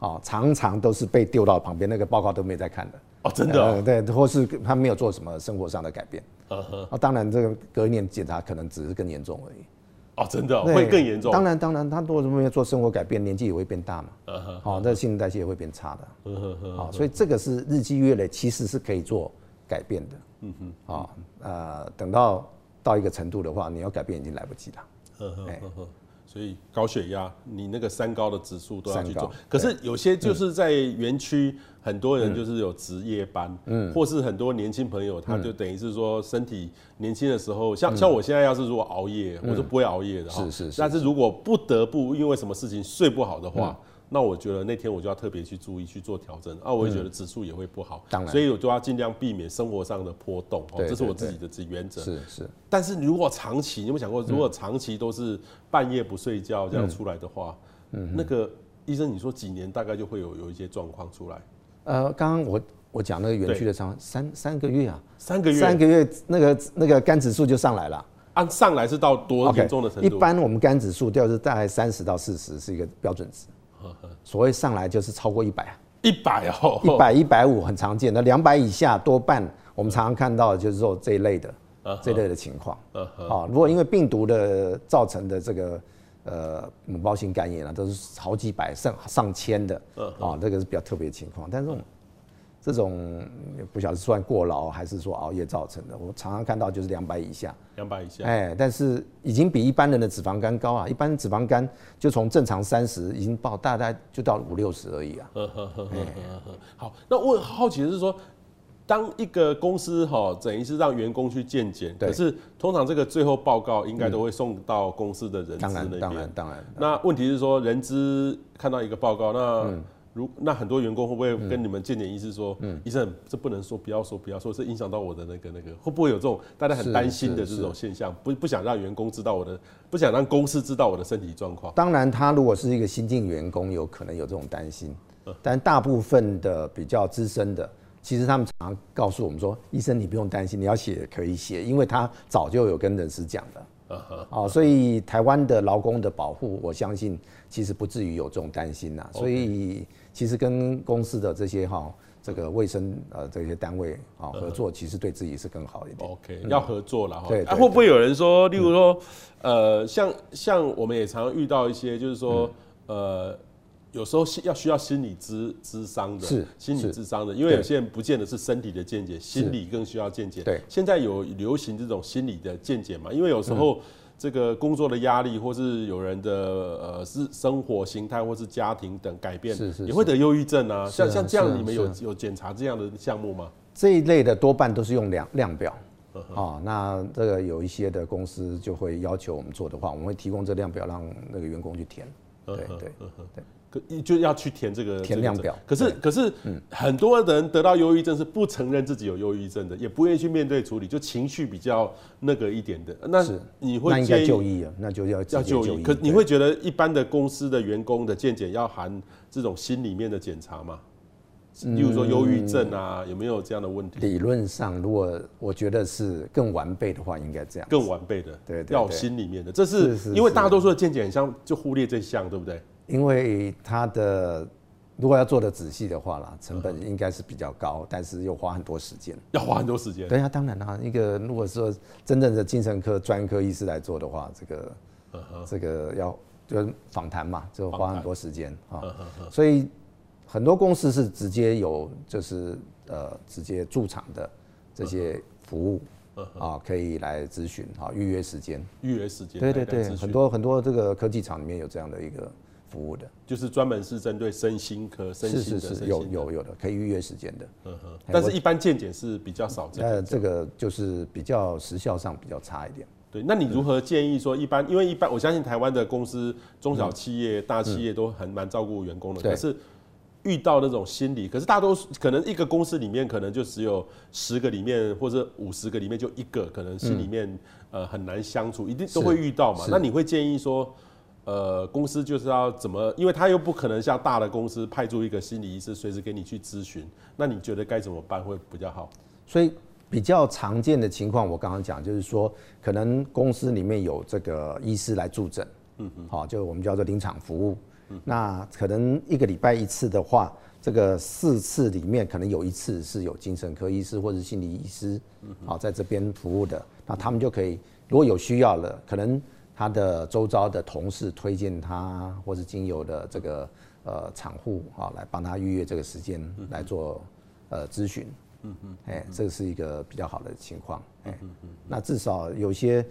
哦，常常都是被丢到旁边，那个报告都没在看的。哦，真的、哦，对，或是他没有做什么生活上的改变。嗯哼，哦，当然这个隔一年检查可能只是更严重而已。哦，真的、哦、会更严重。当然，当然，他如果没有做生活改变，年纪也会变大嘛。嗯哼，好，那新陈代谢也会变差的。嗯哼哼，好，所以这个是日积月累，其实是可以做改变的。嗯哼，好，呃，等到到一个程度的话，你要改变已经来不及了。嗯哼，所以高血压，你那个三高的指数都要去做。可是有些就是在园区，很多人就是有值夜班，嗯，或是很多年轻朋友，他就等于是说身体年轻的时候，像像我现在要是如果熬夜，我是不会熬夜的哈。是是是。但是如果不得不因为什么事情睡不好的话。那我觉得那天我就要特别去注意去做调整啊，我也觉得指数也会不好，当然，所以我就要尽量避免生活上的波动哦，这是我自己的原则。是是。但是如果长期，你有没有想过，如果长期都是半夜不睡觉这样出来的话，嗯，那个医生你说几年大概就会有有一些状况出来？呃，刚刚我我讲那个园区的长三三个月啊，三个月，三个月那个那个肝指数就上来了。按上来是到多严重的程度？一般我们肝指数掉是大概三十到四十是一个标准值。所谓上来就是超过一百啊，一百哦，一百一百五很常见。那两百以下多半我们常常看到的就是说这一类的，这一类的情况。啊，如果因为病毒的造成的这个呃母包性肝炎啊，都是好几百上上千的，啊，这个是比较特别的情况。但是这种不晓得算过劳还是说熬夜造成的，我常常看到就是两百以下。两百以下，哎，但是已经比一般人的脂肪肝高啊！一般脂肪肝就从正常三十，已经到大概就到五六十而已啊。好，那我好奇的是说，当一个公司哈，等于是让员工去健检，可是通常这个最后报告应该都会送到公司的人资那边。当然，当然。那问题是说，人资看到一个报告，那。如那很多员工会不会跟你们见点医师说，嗯，医生这不能说，不要说，不要说，是影响到我的那个那个，会不会有这种大家很担心的这种现象？不不想让员工知道我的，不想让公司知道我的身体状况。当然，他如果是一个新进员工，有可能有这种担心，但大部分的比较资深的，其实他们常常告诉我们说，医生你不用担心，你要写可以写，因为他早就有跟人事讲的。啊，所以台湾的劳工的保护，我相信其实不至于有这种担心呐。所以其实跟公司的这些哈，这个卫生呃这些单位啊合作，其实对自己是更好一点。OK，要合作了哈。对，会不会有人说，例如说，呃，像像我们也常常遇到一些，就是说，呃。有时候要需要心理咨咨商的，是心理咨商的，因为有些人不见得是身体的见解，心理更需要见解。对，现在有流行这种心理的见解嘛？因为有时候这个工作的压力，或是有人的呃是生活形态，或是家庭等改变，是是，也会得忧郁症啊。像像这样，你们有有检查这样的项目吗？这一类的多半都是用量量表啊。那这个有一些的公司就会要求我们做的话，我们会提供这量表让那个员工去填。对对对。就要去填这个填量表，可是可是很多人得到忧郁症是不承认自己有忧郁症的，也不愿意去面对处理，就情绪比较那个一点的。那你会建议就医啊？那就要要就医。可你会觉得一般的公司的员工的健检要含这种心里面的检查吗？例如说忧郁症啊，有没有这样的问题？理论上，如果我觉得是更完备的话，应该这样。更完备的，对，要心里面的，这是因为大多数的健检很像就忽略这项，对不对？因为它的如果要做的仔细的话啦，成本应该是比较高，但是又花很多时间，要花很多时间。对啊，当然啦，一个如果说真正的精神科专科医师来做的话，这个这个要就访谈嘛，就花很多时间啊。所以很多公司是直接有就是呃直接驻场的这些服务啊，可以来咨询啊，预约时间。预约时间。对对对，很多很多这个科技厂里面有这样的一个。服务的，就是专门是针对身心科、身心的，是是是，有有有的，可以预约时间的。嗯哼，但是一般健检是比较少。呃，这个就是比较时效上比较差一点。对，那你如何建议说一般？因为一般我相信台湾的公司、中小企业、大企业都很蛮照顾员工的。可是遇到那种心理，可是大多数可能一个公司里面可能就只有十个里面或者五十个里面就一个，可能心里面呃很难相处，一定都会遇到嘛。那你会建议说？呃，公司就是要怎么，因为他又不可能像大的公司派出一个心理医师随时给你去咨询，那你觉得该怎么办会比较好？所以比较常见的情况，我刚刚讲就是说，可能公司里面有这个医师来助诊，嗯嗯，好，就我们叫做临场服务，嗯，那可能一个礼拜一次的话，这个四次里面可能有一次是有精神科医师或者心理医师，嗯，好，在这边服务的，那他们就可以，如果有需要了，可能。他的周遭的同事推荐他，或是经由的这个呃厂户啊，来帮他预约这个时间来做呃咨询。嗯嗯，哎，这个是一个比较好的情况。哎，那至少有些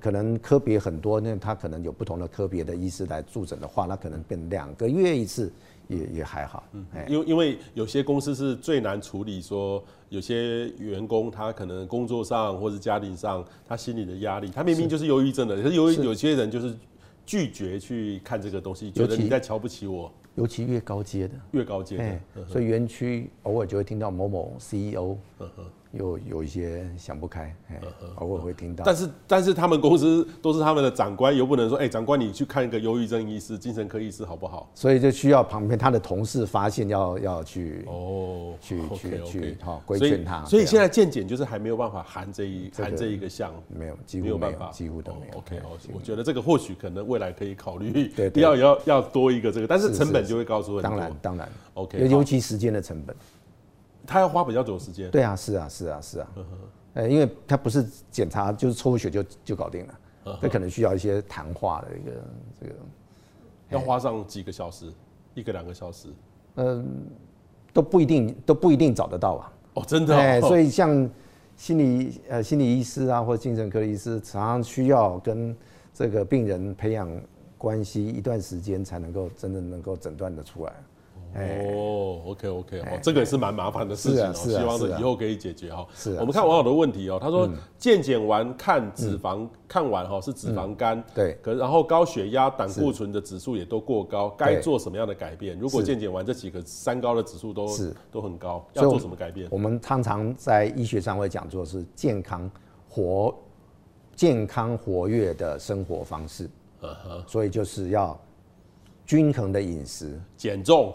可能科别很多，那他可能有不同的科别的医师来助诊的话，那可能变两个月一次也也还好。嗯，因为因为有些公司是最难处理，说有些员工他可能工作上或者家庭上他心理的压力，他明明就是忧郁症的，可是有有些人就是拒绝去看这个东西，觉得你在瞧不起我。尤其越高阶的，越高阶的，所以园区偶尔就会听到某某 CEO。有有一些想不开，哎偶尔会听到。但是但是他们公司都是他们的长官，又不能说，哎、欸，长官你去看一个忧郁症医师、精神科医师好不好？所以就需要旁边他的同事发现要要去哦，去 [laughs] okay, 去去好规劝他。所以现在健检就是还没有办法含这一含这一个项，没有几乎没有办法，几乎都没有。OK 哦，我觉得这个或许可能未来可以考虑，对，[laughs] 要要要多一个这个，但是成本就会高出很多。当然当然，OK，尤其时间的成本。他要花比较久的时间。对啊，是啊，是啊，是啊。呃，因为他不是检查，就是抽血就就搞定了。他可能需要一些谈话的一个这个，要花上几个小时，一个两个小时。嗯，都不一定，都不一定找得到啊。哦，真的。哎，所以像心理呃心理医师啊，或者精神科医师，常常需要跟这个病人培养关系一段时间，才能够真的能够诊断得出来。哦，OK OK，哦，这个也是蛮麻烦的事情哦，希望以后可以解决哈。是，我们看网友的问题哦，他说健检完看脂肪，看完哈是脂肪肝，对，可然后高血压、胆固醇的指数也都过高，该做什么样的改变？如果健检完这几个三高的指数都是。都很高，要做什么改变？我们常常在医学上会讲做是健康活、健康活跃的生活方式，所以就是要均衡的饮食，减重。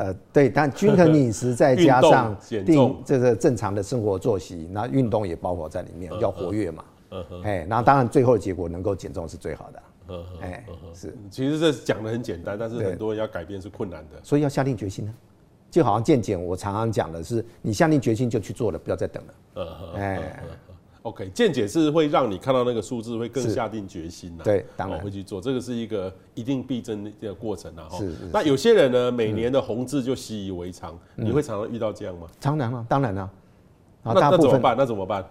呃，对，但均衡饮食再 [laughs] 加上定这个正常的生活作息，那运动也包括在里面，要活跃嘛。哎，那当然最后的结果能够减重是最好的。哎，是。其实这讲的很简单，但是很多人要改变是困难的。所以要下定决心呢，就好像健检，我常常讲的是，你下定决心就去做了，不要再等了。哎。OK，见解是会让你看到那个数字，会更下定决心呐。对，当然会去做，这个是一个一定必争的一个过程呐。是。那有些人呢，每年的红字就习以为常，你会常常遇到这样吗？常常啊，当然啊。那那怎么办？那怎么办？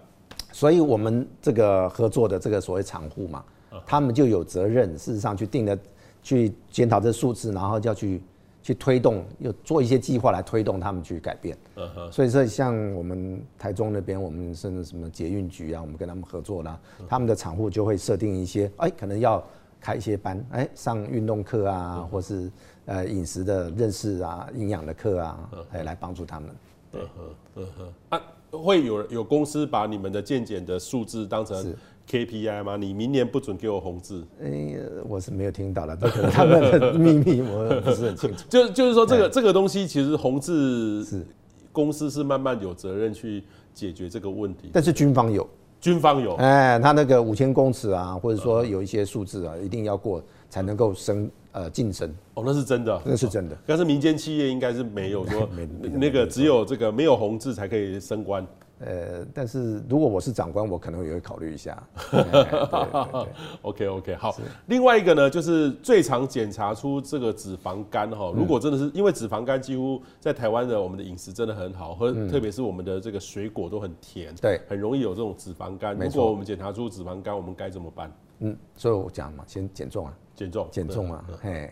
所以我们这个合作的这个所谓厂户嘛，他们就有责任，事实上去定的，去检讨这数字，然后就要去。去推动，又做一些计划来推动他们去改变。嗯哼。所以说，像我们台中那边，我们甚至什么捷运局啊，我们跟他们合作啦，他们的厂户就会设定一些，哎，可能要开一些班，哎，上运动课啊，或是呃饮食的认识啊，营养的课啊，哎，来帮助他们。对。嗯哼。嗯哼。啊，会有有公司把你们的健检的数字当成 KPI 吗？你明年不准给我红字。哎，我是没有听到了，这可能他们的秘密，我 [laughs] 不是很清楚。就就是说，这个这个东西其实红字是公司是慢慢有责任去解决这个问题。但是军方有，军方有，哎，他那个五千公尺啊，或者说有一些数字啊，一定要过才能够升呃晋升。哦，那是真的，那是真的。但是民间企业应该是没有说，[laughs] 那个只有这个没有红字才可以升官。呃，但是如果我是长官，我可能也会考虑一下。[laughs] OK OK，好。另外一个呢，就是最常检查出这个脂肪肝哈。如果真的是因为脂肪肝，几乎在台湾的我们的饮食真的很好，和特别是我们的这个水果都很甜，对，很容易有这种脂肪肝。如果我们检查出脂肪肝，我们该怎么办？嗯，所以我讲嘛，先减重啊，减重，减重啊，嘿，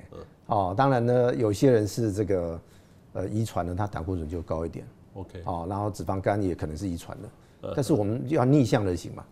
哦，当然呢，有些人是这个呃遗传呢，他胆固醇就高一点。OK，哦，然后脂肪肝也可能是遗传的，但是我们要逆向而行嘛。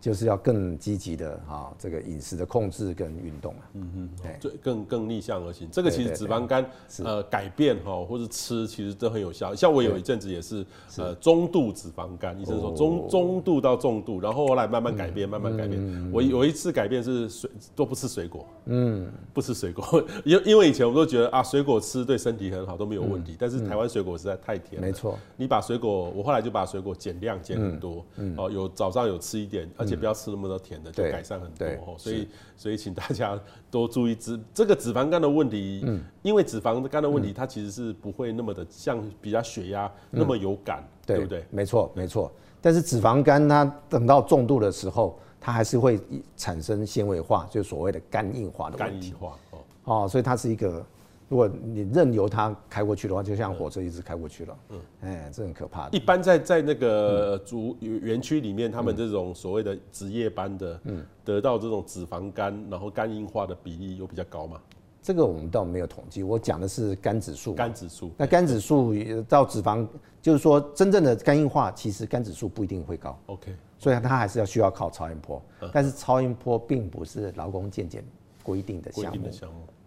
就是要更积极的哈，这个饮食的控制跟运动啊，嗯嗯，对，更更逆向而行。这个其实脂肪肝呃改变哈，或是吃其实都很有效。像我有一阵子也是呃中度脂肪肝，医生说中中度到重度，然后后来慢慢改变，慢慢改变。我有一次改变是水都不吃水果，嗯，不吃水果，[laughs] 因因为以前我们都觉得啊水果吃对身体很好都没有问题，但是台湾水果实在太甜了，没错。你把水果，我后来就把水果减量减很多，哦，有早上有吃一点，而且。不要吃那么多甜的，就改善很多。所以，所以请大家多注意脂这个脂肪肝的问题。嗯，因为脂肪肝的问题，它其实是不会那么的像比较血压那么有感，对不对？没错，没错。但是脂肪肝它等到重度的时候，它还是会产生纤维化，就是所谓的肝硬化的问题。肝硬化哦，哦，所以它是一个如果你任由它开过去的话，就像火车一直开过去了。嗯，哎，这很可怕的。一般在在那个主园区里面，他们这种所谓的值夜班的，嗯，得到这种脂肪肝，然后肝硬化的比例又比较高吗？这个我们倒没有统计，我讲的是肝指数。肝指数。那肝指数到脂肪，就是说真正的肝硬化，其实肝指数不一定会高。OK。所以它还是要需要靠超音波，但是超音波并不是劳工健检规定的项目。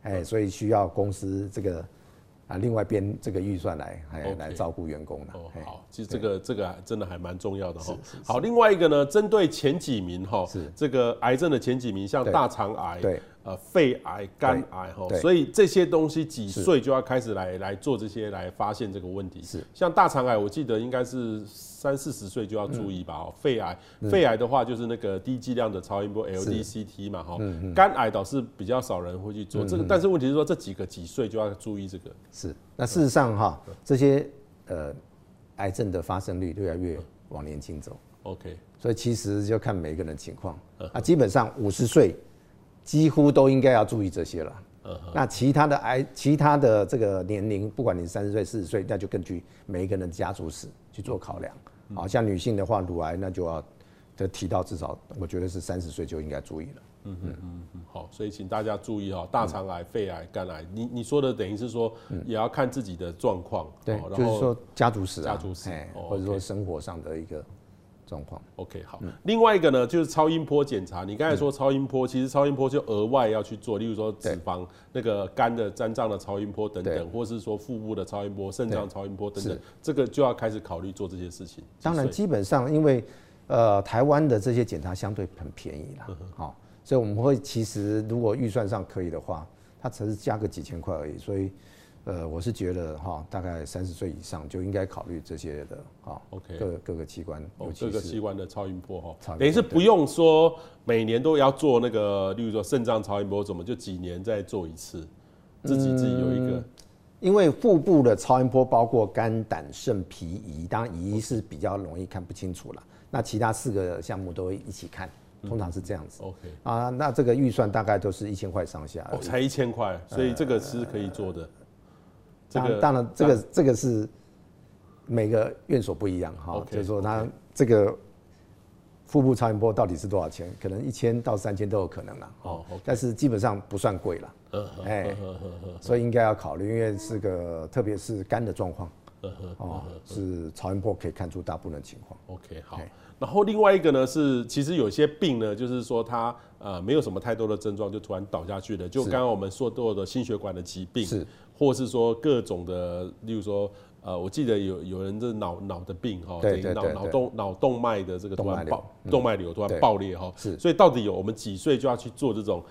哎，所以需要公司这个啊，另外编这个预算来，还来照顾员工的。哦，好，其实这个这个真的还蛮重要的哈。好，另外一个呢，针对前几名哈，是。这个癌症的前几名，像大肠癌，对，呃，肺癌、肝癌哈，所以这些东西几岁就要开始来来做这些来发现这个问题。是，像大肠癌，我记得应该是。三四十岁就要注意吧，哦，肺癌，肺癌的话就是那个低剂量的超音波 LDCT 嘛，哈，肝癌倒是比较少人会去做这个，但是问题是说这几个几岁就要注意这个。是，那事实上哈，这些呃癌症的发生率越来越往年轻走。OK，所以其实就看每个人情况，啊，基本上五十岁几乎都应该要注意这些了。那其他的癌，其他的这个年龄，不管你三十岁、四十岁，那就根据每一个人的家族史去做考量。好像女性的话，乳癌那就要得提到至少，我觉得是三十岁就应该注意了。嗯嗯嗯嗯，好，所以请大家注意哈，大肠癌、肺癌、肝癌，你你说的等于是说，也要看自己的状况。对，就是说家族史、家族史，或者说生活上的一个状况。OK，好。另外一个呢，就是超音波检查。你刚才说超音波，其实超音波就额外要去做，例如说脂肪、那个肝的肝脏的超音波等等，或是说腹部的超音波、肾脏超音波等等，这个就要开始考虑做这些事情。当然，基本上因为呃台湾的这些检查相对很便宜啦，好。所以我们会其实如果预算上可以的话，它只是加个几千块而已。所以，呃，我是觉得哈，大概三十岁以上就应该考虑这些的哈。OK，各各个器官，哦，各个器官的超音波哈，等于是不用说每年都要做那个，例如说肾脏超音波，怎么就几年再做一次，自己自己有一个。嗯，因为腹部的超音波包括肝、胆、肾、脾、胰，当然胰是比较容易看不清楚了。那其他四个项目都会一起看。通常是这样子。OK 啊，那这个预算大概都是一千块上下。哦，才一千块，所以这个是可以做的。呃、这个当然，这个这个是每个院所不一样哈。就是说，它这个腹部超音波到底是多少钱？可能一千到三千都有可能啦。哦但是基本上不算贵了。嗯，哎，所以应该要考虑，因为是个特别是肝的状况。哦，是超音波可以看出大部分情况。OK，好。然后另外一个呢是，其实有些病呢，就是说它呃没有什么太多的症状，就突然倒下去了。就刚刚我们说到的心血管的疾病，是，或是说各种的，例如说呃，我记得有有人这脑脑的病哈，脑脑动脑动脉的这个突然爆动脉瘤突然爆裂哈，是。所以到底有我们几岁就要去做这种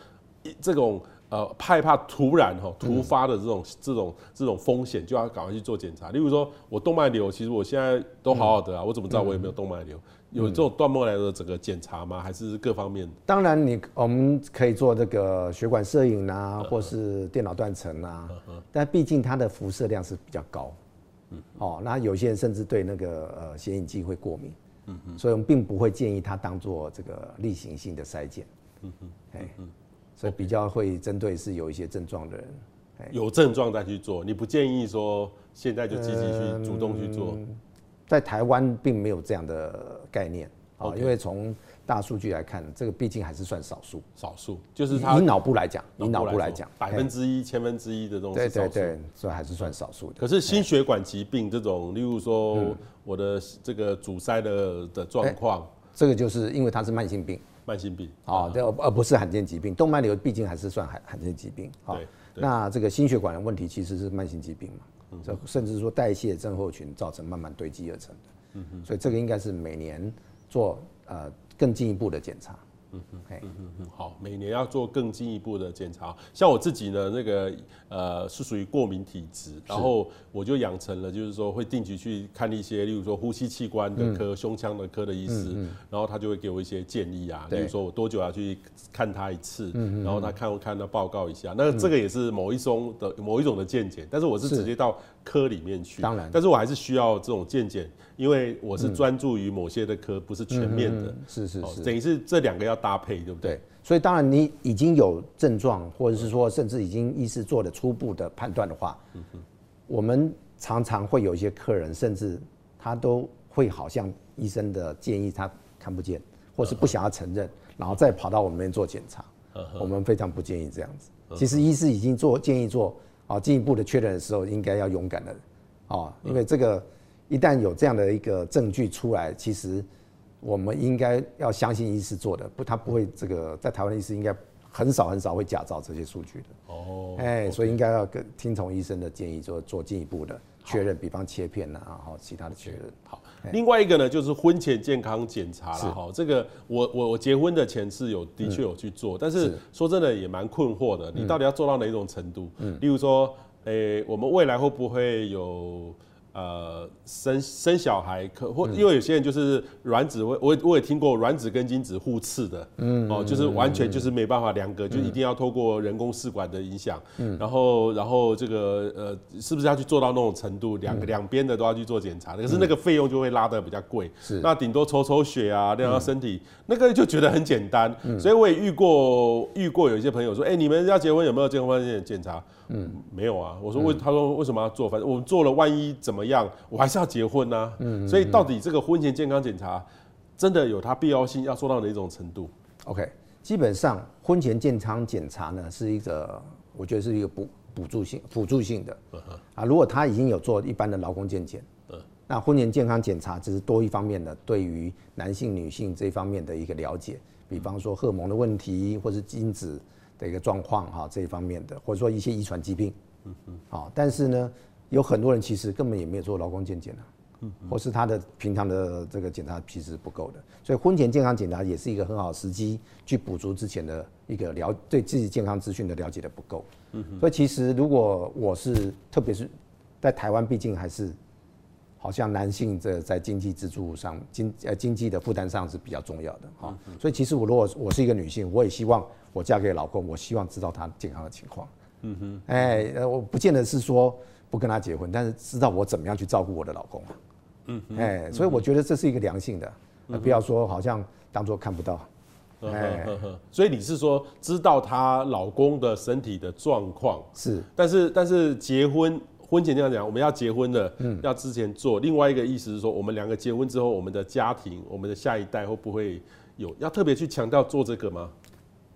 这种？呃，害怕突然哈突发的这种、嗯、这种这种风险，就要赶快去做检查。例如说，我动脉瘤，其实我现在都好好的啊，嗯、我怎么知道我有没有动脉瘤？嗯、有这种断末来的整个检查吗？还是各方面？当然，你我们可以做这个血管摄影啊，或是电脑断层啊，嗯嗯、但毕竟它的辐射量是比较高。嗯，哦，那有些人甚至对那个呃显影剂会过敏。嗯嗯，所以我们并不会建议它当做这个例行性的筛检。嗯嗯，哎。所以比较会针对是有一些症状的人，有症状再去做，你不建议说现在就积极去主动去做。在台湾并没有这样的概念啊，因为从大数据来看，这个毕竟还是算少数。少数就是以脑部来讲，以脑部来讲，百分之一、千分之一的东西。对对对，所以还是算少数的。可是心血管疾病这种，例如说我的这个阻塞的的状况，这个就是因为它是慢性病。慢性病啊，对，而不是罕见疾病。动脉瘤毕竟还是算罕罕见疾病。对，那这个心血管的问题其实是慢性疾病嘛，这甚至说代谢症候群造成慢慢堆积而成的。所以这个应该是每年做呃更进一步的检查。嗯嗯嗯嗯嗯，好，每年要做更进一步的检查。像我自己呢，那个呃是属于过敏体质，然后我就养成了，就是说会定期去看一些，例如说呼吸器官的科、嗯、胸腔的科的医师，嗯嗯、然后他就会给我一些建议啊，对。例如说我多久要去看他一次，嗯、然后他看我看他报告一下。那这个也是某一种的某一种的健检，但是我是直接到科里面去。当然，但是我还是需要这种健检，因为我是专注于某些的科，不是全面的。嗯、是是是，等于是这两个要搭配，对不对？对。所以当然，你已经有症状，或者是说甚至已经医师做了初步的判断的话，嗯，我们常常会有一些客人，甚至他都会好像医生的建议他看不见，或是不想要承认，然后再跑到我们那边做检查。我们非常不建议这样子。其实医师已经做建议做啊进一步的确认的时候，应该要勇敢的啊，因为这个一旦有这样的一个证据出来，其实我们应该要相信医师做的，不，他不会这个在台湾的医师应该很少很少会假造这些数据的。哦，哎，所以应该要跟听从医生的建议做做进一步的确认，比方切片呐，然后其他的确认。好。另外一个呢，就是婚前健康检查了哈。这个我我我结婚的前次有的确有去做，但是说真的也蛮困惑的。你到底要做到哪种程度？嗯，例如说，诶，我们未来会不会有？呃，生生小孩可或，因为有些人就是卵子，我我我也听过卵子跟精子互斥的，嗯，哦，就是完全就是没办法两个，就一定要透过人工试管的影响，嗯，然后然后这个呃，是不是要去做到那种程度，两个两边的都要去做检查，可是那个费用就会拉的比较贵，是，那顶多抽抽血啊，量量身体，那个就觉得很简单，所以我也遇过遇过有一些朋友说，哎，你们要结婚有没有健康检检查？嗯，没有啊。我说为，他说为什么要做？反正我们做了，万一怎么样，我还是要结婚啊。嗯，所以到底这个婚前健康检查真的有它必要性，要做到哪种程度？OK，基本上婚前健康检查呢是一个，我觉得是一个补补助性、辅助性的。啊，如果他已经有做一般的劳工健检，嗯，那婚前健康检查只是多一方面的，对于男性、女性这方面的一个了解，比方说荷尔蒙的问题，或是精子。的一个状况哈，这一方面的，或者说一些遗传疾病，嗯嗯，好，但是呢，有很多人其实根本也没有做劳工健检啊，嗯，或是他的平常的这个检查其实不够的，所以婚前健康检查也是一个很好时机去补足之前的一个了对自己健康资讯的了解的不够，嗯，所以其实如果我是特别是在台湾，毕竟还是。好像男性这在经济支柱上，经呃经济的负担上是比较重要的哈，所以其实我如果我是一个女性，我也希望我嫁给老公，我希望知道他健康的情况。嗯哼，哎，呃，我不见得是说不跟他结婚，但是知道我怎么样去照顾我的老公啊。嗯，哎，所以我觉得这是一个良性的，不要说好像当做看不到。哎，所以你是说知道她老公的身体的状况是，但是但是结婚。婚前这样讲，我们要结婚了，嗯，要之前做。另外一个意思是说，我们两个结婚之后，我们的家庭，我们的下一代会不会有要特别去强调做这个吗？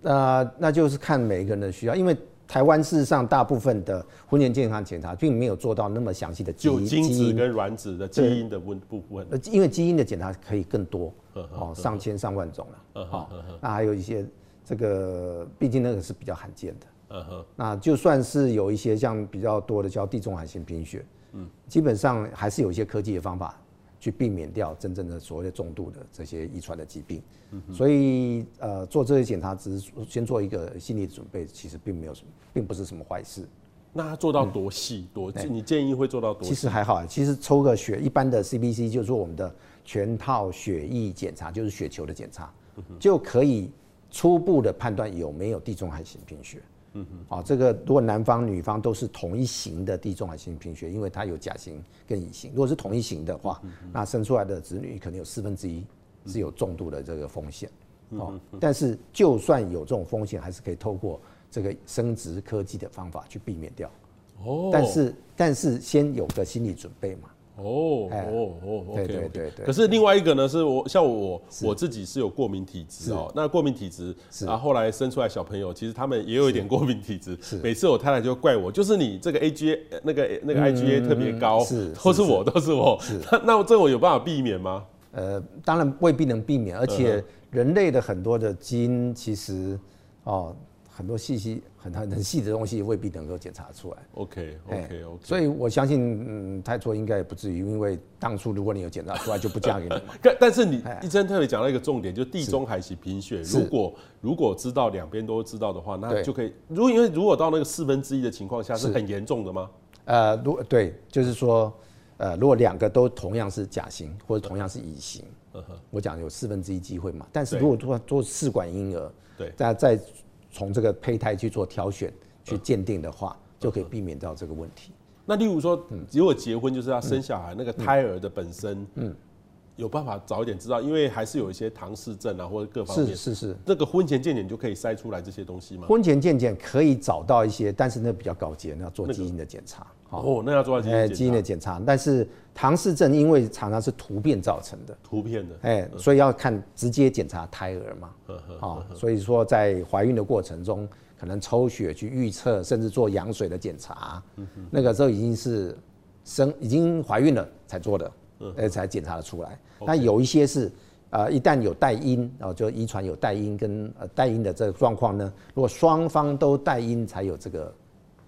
呃，那就是看每一个人的需要，因为台湾事实上大部分的婚前健康检查并没有做到那么详细的基因，就精子跟卵子的基因的问部分。呃，因为基因的检查可以更多，哦，上千上万种了，哦，那还有一些这个，毕竟那个是比较罕见的。嗯哼，那就算是有一些像比较多的叫地中海性贫血，嗯，基本上还是有一些科技的方法去避免掉真正的所谓的重度的这些遗传的疾病，嗯，所以呃做这些检查只是先做一个心理准备，其实并没有什么，并不是什么坏事。那他做到多细多？你建议会做到多？其实还好，其实抽个血，一般的 CBC 就是我们的全套血液检查，就是血球的检查，就可以初步的判断有没有地中海型贫血。嗯哼，啊，这个如果男方女方都是同一型的地中海型贫血，因为它有甲型跟乙型，如果是同一型的话，那生出来的子女可能有四分之一是有重度的这个风险。哦，但是就算有这种风险，还是可以透过这个生殖科技的方法去避免掉。哦，但是但是先有个心理准备嘛。哦哦哦对对对。可是另外一个呢，是我像我我自己是有过敏体质哦。那过敏体质，然后后来生出来小朋友，其实他们也有一点过敏体质。是。每次我太太就怪我，就是你这个 AGA 那个那个 IGA 特别高，是都是我都是我。那 [laughs] 那这我有办法避免吗？呃，当然未必能避免，而且人类的很多的基因其实哦。很多细细很很很细的东西未必能够检查出来。OK OK OK。所以我相信，嗯，太错应该也不至于，因为当初如果你有检查出来，就不嫁给你嘛。[laughs] 但但是你医生特别讲到一个重点，就地中海型贫血，如果如果知道两边都知道的话，那就可以。如果因为如果到那个四分之一的情况下，是很严重的吗？呃，如对，就是说，呃，如果两个都同样是甲型或者同样是乙型，我讲有四分之一机会嘛。但是如果做做试管婴儿，对，在在。从这个胚胎去做挑选、去鉴定的话，就可以避免掉这个问题。那例如说，如果结婚就是要生小孩，那个胎儿的本身，嗯。有办法早一点知道，因为还是有一些唐氏症啊，或者各方面是是是，那个婚前健检就可以筛出来这些东西吗？婚前健检可以找到一些，但是那比较高阶，那要做基因的检查。哦，那要做基因检查。基因的检查，但是唐氏症因为常常是突变造成的，突变的，哎，所以要看直接检查胎儿嘛。啊，所以说在怀孕的过程中，可能抽血去预测，甚至做羊水的检查，那个时候已经是生已经怀孕了才做的。呃，才检查得出来。那有一些是，呃，一旦有带因，然后就遗传有带因跟呃带因的这个状况呢，如果双方都带因，才有这个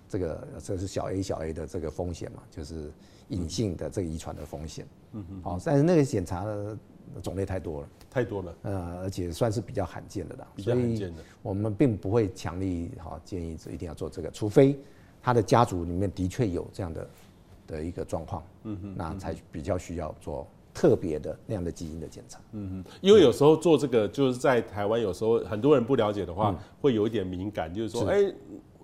这个这是小 a 小 a 的这个风险嘛，就是隐性的这个遗传的风险。嗯嗯。好，但是那个检查的种类太多了，太多了。呃，而且算是比较罕见的啦。比较罕见的。我们并不会强力好建议一定要做这个，除非他的家族里面的确有这样的。的一个状况，嗯哼，那才比较需要做特别的那样的基因的检查，嗯哼，因为有时候做这个就是在台湾，有时候很多人不了解的话，会有一点敏感，就是说，哎，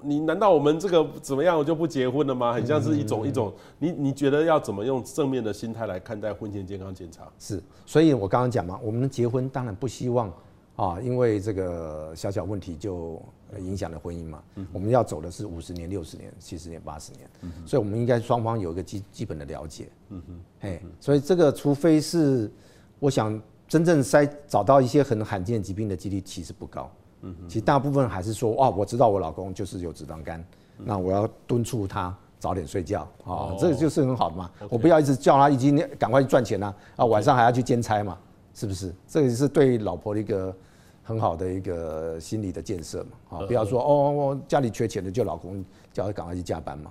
你难道我们这个怎么样我就不结婚了吗？很像是一种一种，你你觉得要怎么用正面的心态来看待婚前健康检查？是，所以我刚刚讲嘛，我们结婚当然不希望。啊，因为这个小小问题就影响了婚姻嘛。我们要走的是五十年、六十年、七十年、八十年，所以我们应该双方有一个基基本的了解。嗯哼，哎，所以这个除非是，我想真正筛找到一些很罕见疾病的几率其实不高。嗯哼，其实大部分还是说，哇，我知道我老公就是有脂肪肝，那我要敦促他早点睡觉啊，这个就是很好的嘛。我不要一直叫他已经赶快去赚钱啊，啊，晚上还要去兼差嘛，是不是？这个是对老婆的一个。很好的一个心理的建设嘛，啊，不要说哦，我家里缺钱的，就老公叫他赶快去加班嘛，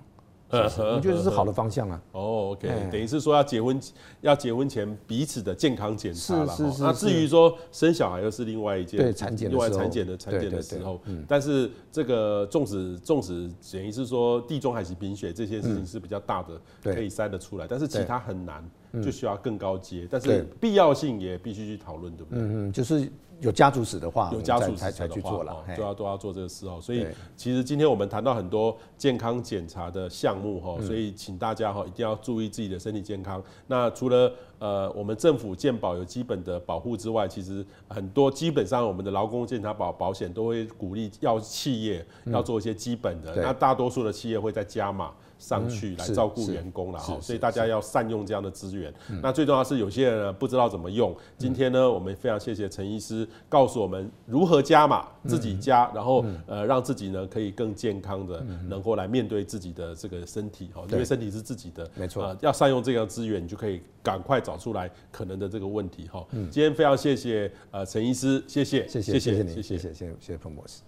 我觉得是好的方向啊。哦，OK，等于是说要结婚，要结婚前彼此的健康检查了。是是是。那至于说生小孩又是另外一件，对产检，另外产检的产检的时候，但是这个纵使纵使等于是说地中海型贫血这些事情是比较大的，可以筛得出来，但是其他很难，就需要更高阶，但是必要性也必须去讨论，对不对？嗯嗯，就是。有家族史的话，有家族史才才去做了，都要都要做这个事哦。所以其实今天我们谈到很多健康检查的项目哈，所以请大家哈一定要注意自己的身体健康。那除了呃我们政府健保有基本的保护之外，其实很多基本上我们的劳工健康保保险都会鼓励要企业要做一些基本的，那大多数的企业会在加码。上去来照顾员工了哈，所以大家要善用这样的资源。那最重要是有些人呢不知道怎么用。今天呢，我们非常谢谢陈医师告诉我们如何加码，自己加，然后呃让自己呢可以更健康的，能够来面对自己的这个身体哈，因为身体是自己的，没错。要善用这样资源，你就可以赶快找出来可能的这个问题哈。今天非常谢谢呃陈医师，谢谢，谢谢，谢谢你，谢谢，谢谢，谢谢彭博士。